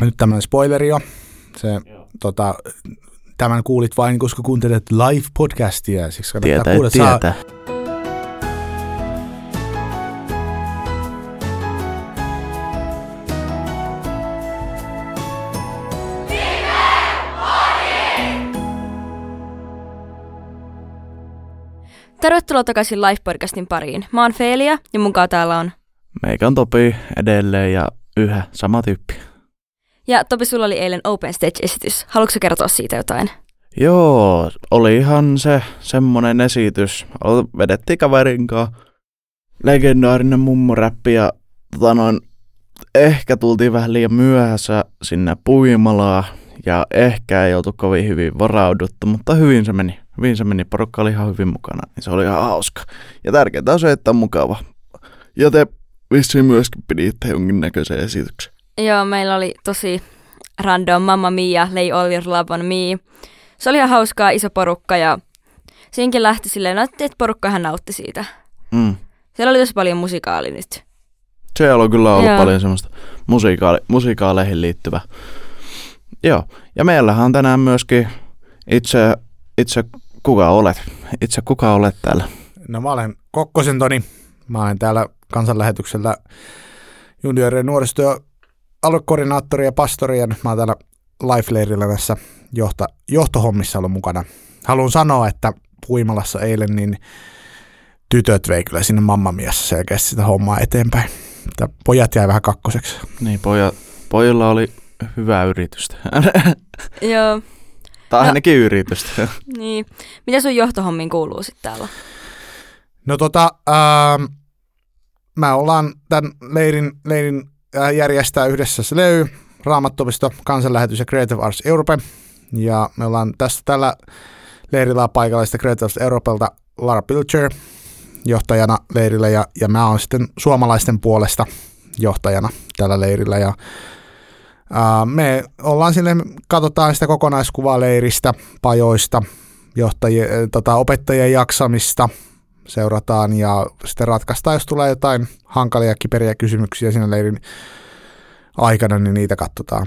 nyt tämmöinen spoileri jo. Se, tota, tämän kuulit vain, koska kuuntelet live-podcastia. Siksi kannattaa Tietää, kuulla. Saa- tietää. Tervetuloa takaisin Live-podcastin pariin. Mä oon Feelia ja mukaan täällä on. Meikä on Topi edelleen ja yhä sama tyyppi. Ja Topi, sulla oli eilen Open Stage-esitys. Haluatko kertoa siitä jotain? Joo, oli ihan se semmonen esitys. Vedettiin kaverin kanssa legendaarinen mummoräppi ja tota noin, ehkä tultiin vähän liian myöhässä sinne puimalaan ja ehkä ei oltu kovin hyvin varauduttu, mutta hyvin se meni. Hyvin se meni, porukka oli ihan hyvin mukana, niin se oli ihan hauska. Ja tärkeintä on se, että on mukava. Ja te vissiin myöskin piditte jonkinnäköisen esityksen. Joo, meillä oli tosi random Mamma Mia, Lay All Your Love on Me. Se oli ihan hauskaa, iso porukka ja siinkin lähti silleen, että porukka ihan nautti siitä. Mm. Siellä oli tosi paljon musikaali nyt. Siellä on kyllä ollut Joo. Joo. paljon semmoista musikaali, musikaaleihin liittyvää. Joo, ja meillähän on tänään myöskin itse, itse kuka olet? Itse kuka olet täällä? No mä olen Kokkosen Toni. Mä olen täällä kansanlähetyksellä juniorien nuorisotyö aluekoordinaattori ja pastori ja nyt mä oon täällä Life-leirillä näissä johta, johtohommissa ollut mukana. Haluan sanoa, että Puimalassa eilen niin tytöt vei kyllä sinne mammamiassa selkeästi sitä hommaa eteenpäin. Että pojat jäi vähän kakkoseksi. Niin, poja, pojilla oli hyvää yritystä. Joo, tai No. ainakin yritystä. niin. Mitä sun johtohommiin kuuluu sitten täällä? No tota, ähm, mä ollaan tämän leirin, leirin järjestää yhdessä SLEY, Raamattopisto, Kansanlähetys ja Creative Arts Europe. Ja me ollaan tässä tällä leirillä paikallista Creative Arts Europelta Lara Pilcher johtajana leirillä ja, ja mä oon sitten suomalaisten puolesta johtajana tällä leirillä ja ää, me ollaan sille, katsotaan sitä kokonaiskuvaa leiristä, pajoista, johtajien, tota, opettajien jaksamista, seurataan ja sitten ratkaistaan, jos tulee jotain hankalia, kiperiä kysymyksiä siinä leirin aikana, niin niitä katsotaan.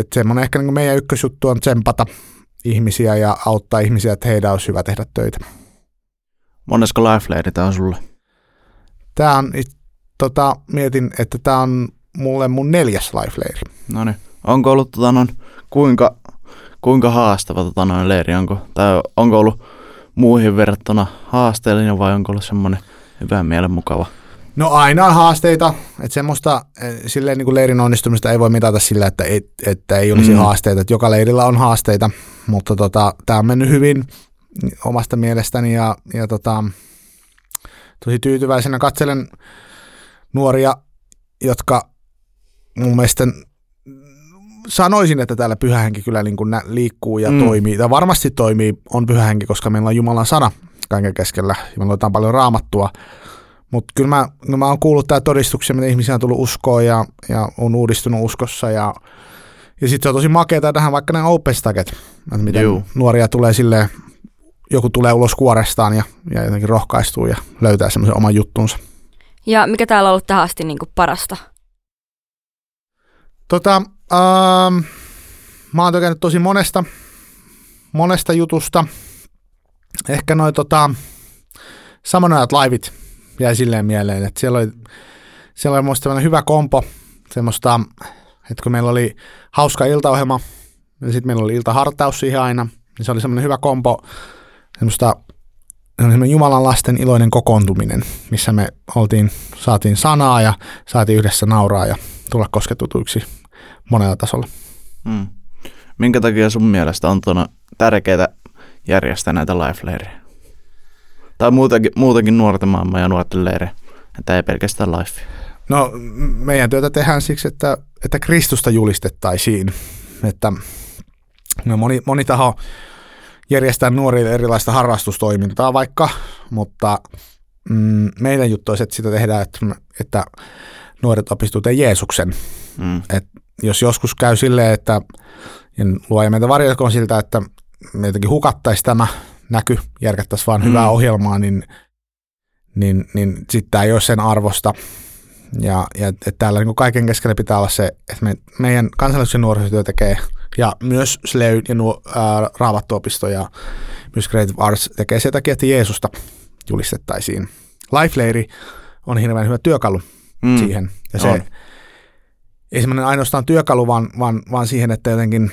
Et semmoinen ehkä niin meidän ykkösjuttu on tsempata ihmisiä ja auttaa ihmisiä, että heidän olisi hyvä tehdä töitä. Monesko life tää on sulle? Tämä on, tota, mietin, että tämä on mulle mun neljäs life-leiri. No niin. Onko ollut tota noin, kuinka, kuinka haastava tota noin leiri? Onko, tai onko ollut muihin verrattuna haasteellinen vai onko ollut semmoinen hyvän mielen mukava? No aina on haasteita, että semmoista eh, silleen niin kuin leirin onnistumista ei voi mitata sillä, että, et, että ei olisi. Mm. haasteita, että joka leirillä on haasteita, mutta tota, tämä on mennyt hyvin omasta mielestäni ja, ja tota, tosi tyytyväisenä katselen nuoria, jotka mun mielestä sanoisin, että täällä pyhähenki kyllä niin kuin liikkuu ja mm. Toimii, tai varmasti toimii, on pyhähenki, koska meillä on Jumalan sana kaiken keskellä ja me luetaan paljon raamattua, mutta kyllä mä, no mä oon kuullut tää todistuksia, mitä ihmisiä on tullut uskoon ja, ja on uudistunut uskossa ja, ja sitten se on tosi makeeta tähän vaikka nämä open staget, että miten Juu. nuoria tulee silleen, joku tulee ulos kuorestaan ja, ja jotenkin rohkaistuu ja löytää semmoisen oman juttunsa. Ja mikä täällä on ollut tähän asti niin parasta? Tota, ähm, mä oon tykännyt tosi monesta, monesta jutusta. Ehkä noin tota, samanajat laivit jäi silleen mieleen, että siellä oli, siellä oli semmoinen hyvä kompo, semmoista, että kun meillä oli hauska iltaohjelma, ja sitten meillä oli iltahartaus siihen aina, niin se oli semmoinen hyvä kompo, semmoista semmoinen Jumalan lasten iloinen kokoontuminen, missä me oltiin, saatiin sanaa ja saatiin yhdessä nauraa ja tulla kosketutuiksi monella tasolla. Mm. Minkä takia sun mielestä on tuona tärkeää järjestää näitä life Tai muutenkin, muutenkin nuorten maailman ja nuorten leirejä, että ei pelkästään life. No meidän työtä tehdään siksi, että, että Kristusta julistettaisiin. Että no moni, moni taho järjestää nuorille erilaista harrastustoimintaa vaikka, mutta mm, meidän juttu olisi, että sitä tehdään, että, että nuoret opistuvat Jeesuksen. Mm. Jos joskus käy silleen, että ja luoja meitä varjelkoon siltä, että me jotenkin hukattaisiin tämä näky, järkättäisiin vaan Mm. hyvää ohjelmaa, niin, niin, niin sitten tämä ei ole sen arvosta. Ja, ja että täällä niin kaiken keskellä pitää olla se, että me, meidän kansallisuuden nuorisotyö tekee, ja myös SLEY ja nuo, ää, Raamattuopisto ja myös Creative Arts tekee sen takia, että Jeesusta julistettaisiin. Life on hirveän hyvä työkalu mm. siihen. Ja se on. ei semmoinen ainoastaan työkalu, vaan, vaan, vaan siihen, että jotenkin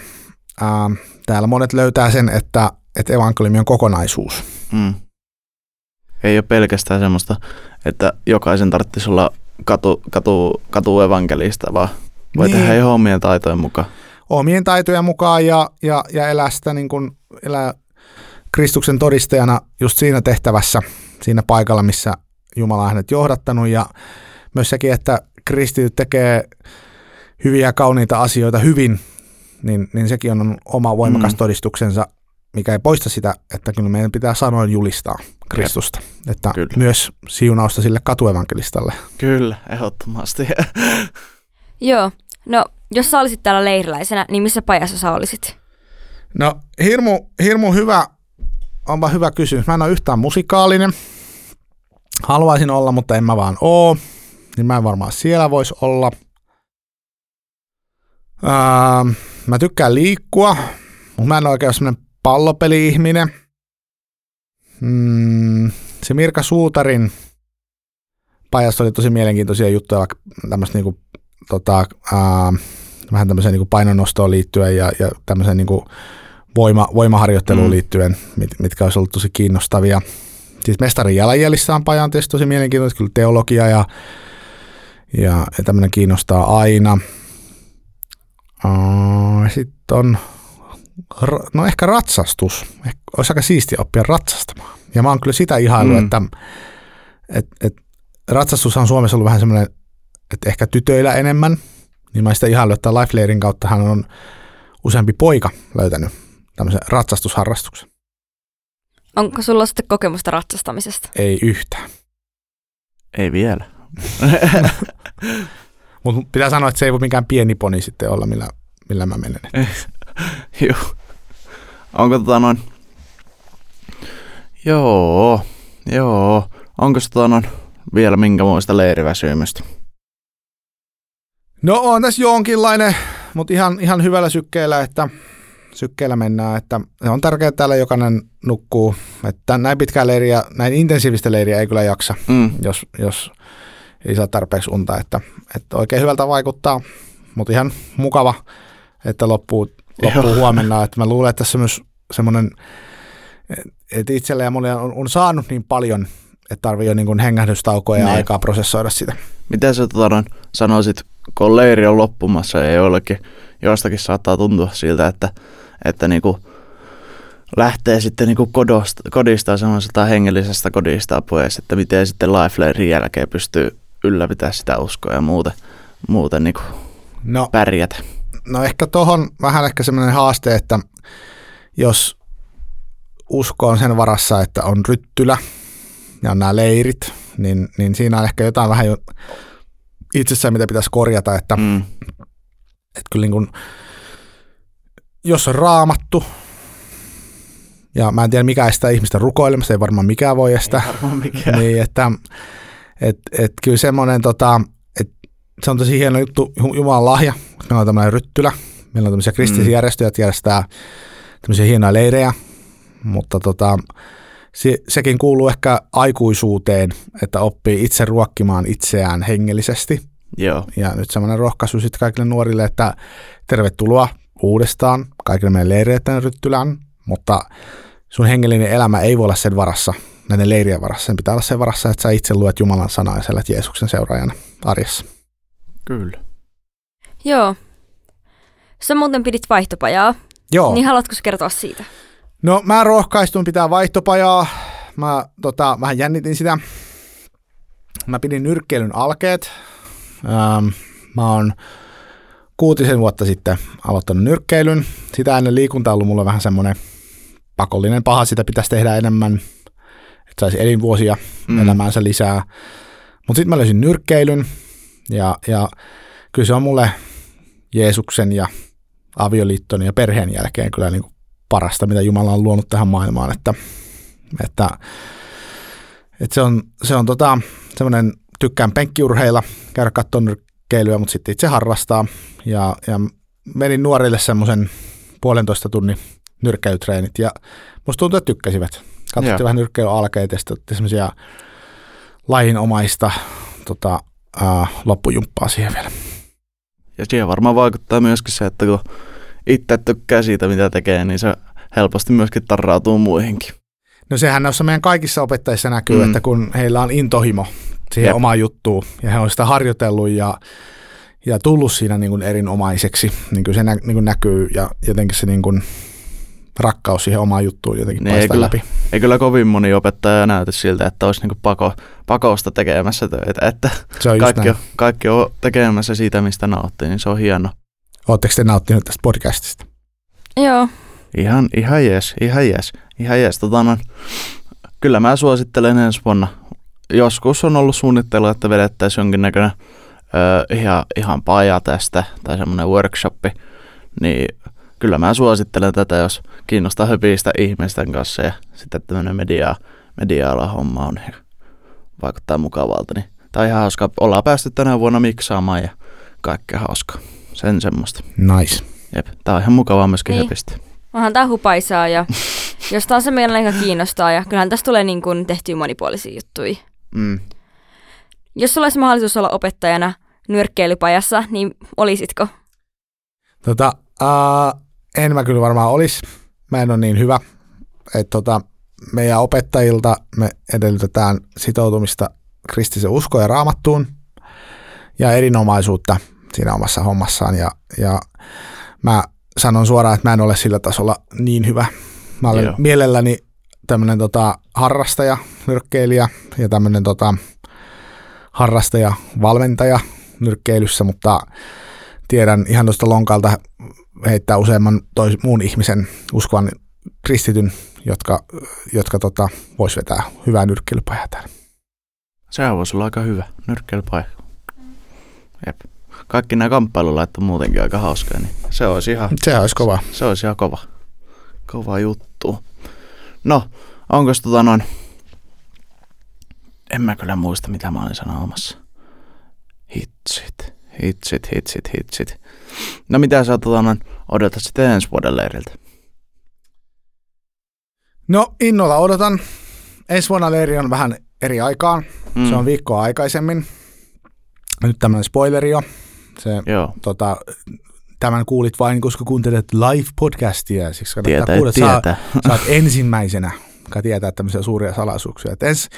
ää, täällä monet löytää sen, että, että evankeliumi on kokonaisuus. Mm. Ei ole pelkästään semmoista, että jokaisen tarvitsisi olla katu, katu, katu evankelista, vaan voi niin. tehdä ihan omien taitojen mukaan. Omien taitojen mukaan ja, ja, ja elää sitä niin kuin, elää Kristuksen todistajana just siinä tehtävässä, siinä paikalla, missä Jumala on hänet johdattanut ja myös sekin, että kristityt tekee hyviä ja kauniita asioita hyvin, niin, niin sekin on oma voimakas mm. todistuksensa, mikä ei poista sitä, että kyllä meidän pitää sanoin julistaa Kristusta. Jep. Että kyllä. myös siunausta sille katuevankelistalle. Kyllä, ehdottomasti. Joo, no jos sä olisit täällä leiriläisenä, niin missä pajassa sä olisit? No hirmu, hirmu hyvä, onpa hyvä kysymys. Mä en ole yhtään musikaalinen. Haluaisin olla, mutta en mä vaan oo. Niin mä en varmaan siellä voisi olla. Ää, mä tykkään liikkua, mutta mä en ole oikein sellainen pallopeli-ihminen. Mm, se Mirka Suutarin pajassa oli tosi mielenkiintoisia juttuja, vaikka tämmöistä niinku, tota, ää, vähän tämmöiseen niinku painonnostoon liittyen ja, ja tämmöiseen niinku voima, voimaharjoitteluun mm. liittyen, mit, mitkä olisi ollut tosi kiinnostavia. Siis mestarin jalanjäljissä on pajan tietysti tosi mielenkiintoista, kyllä teologia ja, ja, ja tämmöinen kiinnostaa aina. Sitten on, no ehkä ratsastus. Olisi aika siistiä oppia ratsastamaan. Ja mä oon kyllä sitä ihailu, mm. että et, et, ratsastus on Suomessa ollut vähän semmoinen, että ehkä tytöillä enemmän. Niin mä sitä ihailu, että Lifelairin kautta hän on useampi poika löytänyt tämmöisen ratsastusharrastuksen. Onko sulla sitten kokemusta ratsastamisesta? Ei yhtään. Ei vielä. Mutta pitää sanoa, että se ei voi mikään pieni poni sitten olla, millä, millä mä menen. Joo. Onko tota noin... Joo, joo. Onko tota noin vielä minkä muista leiriväsymystä? No on tässä jonkinlainen, mutta ihan, ihan hyvällä sykkeellä, että sykkeellä mennään, että on tärkeää, että täällä jokainen nukkuu. Että näin pitkää leiriä, näin intensiivistä leiriä ei kyllä jaksa, mm. jos, jos ei saa tarpeeksi unta, että, että oikein hyvältä vaikuttaa, mutta ihan mukava, että loppuu, loppuu huomenna, että mä luulen, että tässä myös semmoinen, että itsellä ja mulle on, on saanut niin paljon, että tarvii jo niin hengähdystaukoa ja. Niin. aikaa prosessoida sitä. Mitä sä tota, sanoisit, kun leiri on loppumassa ja joillekin, joistakin saattaa tuntua siltä, että, että niinku lähtee sitten niinku kodosta, kodista semmoisesta hengellisestä kodista pois, että miten sitten Lifelairin jälkeen pystyy ylläpitää sitä uskoa ja muuten, muuten niin no, pärjätä? No ehkä tuohon vähän ehkä semmoinen haaste, että jos usko on sen varassa, että on ryttylä ja on nämä leirit, niin, niin siinä on ehkä jotain vähän jo itsessään, mitä pitäisi korjata, että, mm. että kyllä niin kuin, jos on raamattu, ja mä en tiedä mikä estää ihmistä rukoilemassa, ei varmaan mikään voi estää. Ei varmaan mikään. niin, että et, et kyllä semmoinen, tota, että se on tosi hieno juttu, Jumalan lahja. Meillä on tämmöinen ryttylä, meillä on tämmöisiä kristillisiä mm. järjestöjä, jotka järjestää tämmöisiä hienoja leirejä, mutta tota, se, sekin kuuluu ehkä aikuisuuteen, että oppii itse ruokkimaan itseään hengellisesti. Joo. Ja nyt semmoinen rohkaisu sitten kaikille nuorille, että tervetuloa uudestaan kaikille meidän leireille ryttylään, mutta sun hengellinen elämä ei voi olla sen varassa, näiden leirien varassa. Sen pitää olla sen varassa, että sä itse luet Jumalan sanaa ja sä Jeesuksen seuraajana arjessa. Kyllä. Joo. Sä muuten pidit vaihtopajaa. Joo. Niin haluatko kertoa siitä? No mä rohkaistun pitää vaihtopajaa. Mä tota, vähän jännitin sitä. Mä pidin nyrkkeilyn alkeet. Ähm, mä oon kuutisen vuotta sitten aloittanut nyrkkeilyn. Sitä ennen liikunta on ollut mulle vähän semmoinen pakollinen paha, sitä pitäisi tehdä enemmän että saisi elinvuosia mm. elämäänsä lisää. Mutta sitten mä löysin nyrkkeilyn ja, ja kyllä se on mulle Jeesuksen ja avioliitton ja perheen jälkeen kyllä niin kuin parasta, mitä Jumala on luonut tähän maailmaan, että, että, että se on, se on tota, semmoinen tykkään penkkiurheilla, käydä katsomaan nyrkkeilyä, mutta sitten itse harrastaa. Ja, ja menin nuorille semmoisen puolentoista tunnin nyrkkeilytreenit ja musta tuntuu, että tykkäsivät. Katsottiin Joo. vähän nyrkkeilyalalkeita ja sitten semmoisia lajinomaista tota, uh, loppujumppaa siihen vielä. Ja siihen varmaan vaikuttaa myöskin se, että kun itse tykkää siitä, mitä tekee, niin se helposti myöskin tarrautuu muihinkin. No sehän noissa meidän kaikissa opettajissa näkyy, Mm. mm. että kun heillä on intohimo siihen Jep. omaan juttuun ja he on sitä harjoitellut ja, ja tullut siinä niin kuin erinomaiseksi, niin kuin se nä, niin kuin näkyy ja jotenkin se niin kuin rakkaus siihen omaan juttuun jotenkin Niin, ei paistaa kyllä. läpi. Ei kyllä kovin moni opettaja näytä siltä, että olisi niinku pako, pakosta tekemässä töitä, että Se on kaikki on, kaikki on tekemässä siitä, mistä nauttii, niin se on hieno. Oletteko te nauttinut tästä podcastista? Joo, Ihan, ihan jees, ihan jees, ihan jees. Tota, no, kyllä mä suosittelen ensi vuonna. Joskus on ollut suunnittelu, että vedettäisiin jonkinnäköinen ö, ihan, ihan paja tästä tai semmoinen workshoppi, niin kyllä mä suosittelen tätä, jos kiinnostaa höpistä ihmisten kanssa ja sitten tämmöinen media, media homma on vaikuttaa mukavalta. Niin tämä on ihan hauska. Ollaan päästy tänä vuonna miksaamaan ja kaikkea hauskaa. Sen semmoista. Nice. Jep. Tää on ihan mukavaa myöskin Niin. höpistä. onhan tää hupaisaa ja jos taas se meidän aika kiinnostaa ja kyllähän tästä tulee niin kuin tehtyä monipuolisia juttuja. Mm. Jos sulla olisi mahdollisuus olla opettajana nyrkkeilypajassa, niin olisitko? Tota, uh, en mä kyllä varmaan olisi. Mä en ole niin hyvä. Et tota, meidän opettajilta me edellytetään sitoutumista kristillisen uskoon ja raamattuun ja erinomaisuutta siinä omassa hommassaan. Ja, ja mä sanon suoraan, että mä en ole sillä tasolla niin hyvä. Mä olen Joo. mielelläni tämmöinen tota, harrastaja, nyrkkeilijä ja tämmöinen tota, harrastaja, valmentaja nyrkkeilyssä, mutta tiedän ihan tuosta lonkalta heittää useamman tois, muun ihmisen uskovan kristityn, jotka, jotka tota, vois vetää hyvää nyrkkeilypajaa täällä. Sehän voisi olla aika hyvä. Nyrkkeilypaikka. Jep. Kaikki nämä kamppailulait on muutenkin aika hauskoja, niin se olisi ihan, Sehän olisi kova. se olisi ihan kova. Kova juttu. No, onko tota noin... En mä kyllä muista, mitä mä olin sanomassa. Hitsit, hitsit, hitsit, hitsit. No mitä sä tota odotat sitten ensi vuoden leiriltä? No innolla odotan. Ensi vuonna leiri on vähän eri aikaan. Mm. Se on viikkoa aikaisemmin. Nyt tämmöinen spoileri jo. Se, Joo, tota, tämän kuulit vain, koska kuuntelet live-podcastia. Siksi kannattaa tietää, kuulla, että tietää. Sä, sä oot ensimmäisenä, joka tietää tämmöisiä suuria salaisuuksia. Et ens,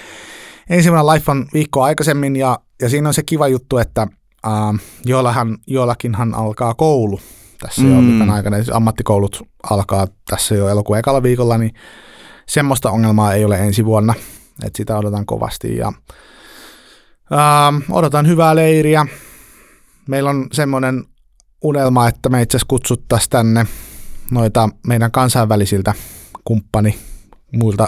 ensimmäinen live on viikkoa aikaisemmin ja, ja siinä on se kiva juttu, että äh, joillahan, joillakinhan alkaa koulu tässä mm. jo viikon aikana. Siis ammattikoulut alkaa tässä jo elokuun ekalla viikolla, niin semmoista ongelmaa ei ole ensi vuonna. Et sitä odotan kovasti ja äh, odotan hyvää leiriä. Meillä on semmoinen unelma, että me itse asiassa kutsuttaisiin tänne noita meidän kansainvälisiltä kumppani muilta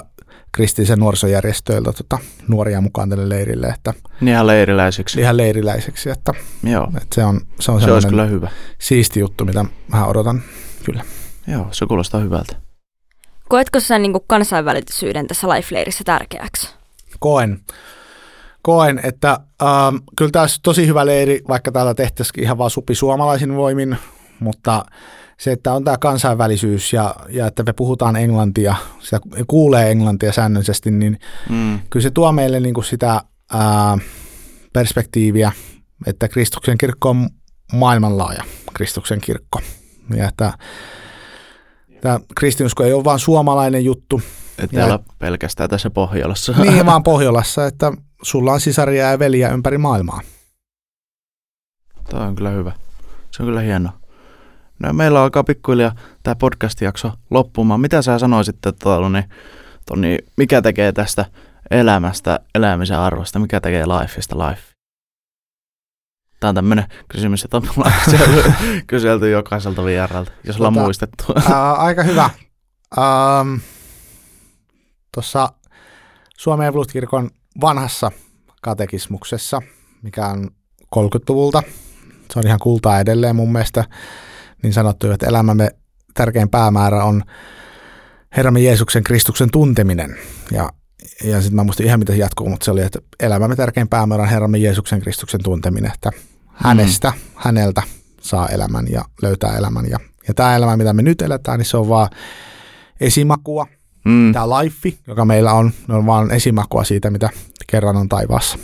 kristillisen nuorisojärjestöiltä tota, nuoria mukaan tälle leirille, että Niin ihan leiriläisiksi. ihan leiriläiseksi, että, Joo, että se on, se on se olisi kyllä hyvä. siisti juttu, mitä mä odotan. Kyllä. Joo, se kuulostaa hyvältä. Koetko sä niin kansainvälisyyden tässä Life-leirissä tärkeäksi? Koen, koen että ähm, kyllä tämä olisi tosi hyvä leiri, vaikka täällä tehtäisiin ihan vaan supi suomalaisin voimin, mutta se, että on tämä kansainvälisyys ja, ja että me puhutaan englantia, sitä kuulee englantia säännöllisesti, niin Mm. kyllä se tuo meille niin kuin sitä ää, perspektiiviä, että Kristuksen kirkko on maailmanlaaja Kristuksen kirkko. Ja että tämä kristinusko ei ole vain suomalainen juttu, Että ei olla pelkästään tässä Pohjolassa. niin vaan Pohjolassa, että sulla on sisaria ja veliä ympäri maailmaa. Tämä on kyllä hyvä. Se on kyllä hienoa. No meillä alkaa pikkuhiljaa tämä podcast-jakso loppumaan. Mitä sä sanoisit, että Toni, Toni, mikä tekee tästä elämästä, elämisen arvosta, mikä tekee lifeista life? Tämä on tämmöinen kysymys, jota me ollaan kyselty, kyselty jokaiselta vieralta, jos ollaan Tota, muistettu. Ää, aika hyvä. Ähm, Tuossa Suomen evankelistkirkon vanhassa katekismuksessa, mikä on 30-luvulta, se on ihan kultaa edelleen mun mielestä, niin sanottu, että elämämme tärkein päämäärä on Herramme Jeesuksen Kristuksen tunteminen. Ja, ja sitten mä muistin ihan mitä se jatkuu, mutta se oli, että elämämme tärkein päämäärä on Herramme Jeesuksen Kristuksen tunteminen, että hänestä, mm. häneltä saa elämän ja löytää elämän. Ja, ja tämä elämä, mitä me nyt eletään, niin se on vaan esimakua. Mm. Tämä life, joka meillä on, on vaan esimakua siitä, mitä kerran on taivaassa.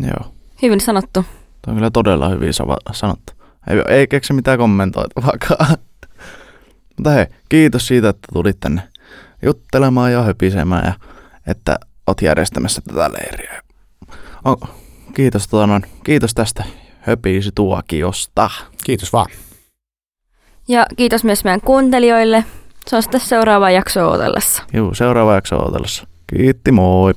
Joo. Hyvin sanottu. Tämä on kyllä todella hyvin sanottu. Ei, ei keksi mitään kommentoitavaakaan. Mutta hei, kiitos siitä, että tulit tänne juttelemaan ja höpisemään ja että oot järjestämässä tätä leiriä. O, kiitos, tuonon, kiitos tästä höpiisi tuokiosta. Kiitos vaan. Ja kiitos myös meidän kuuntelijoille. Se on sitten seuraava jakso odotellessa. Joo, seuraava jakso odotellessa. Kiitti, moi!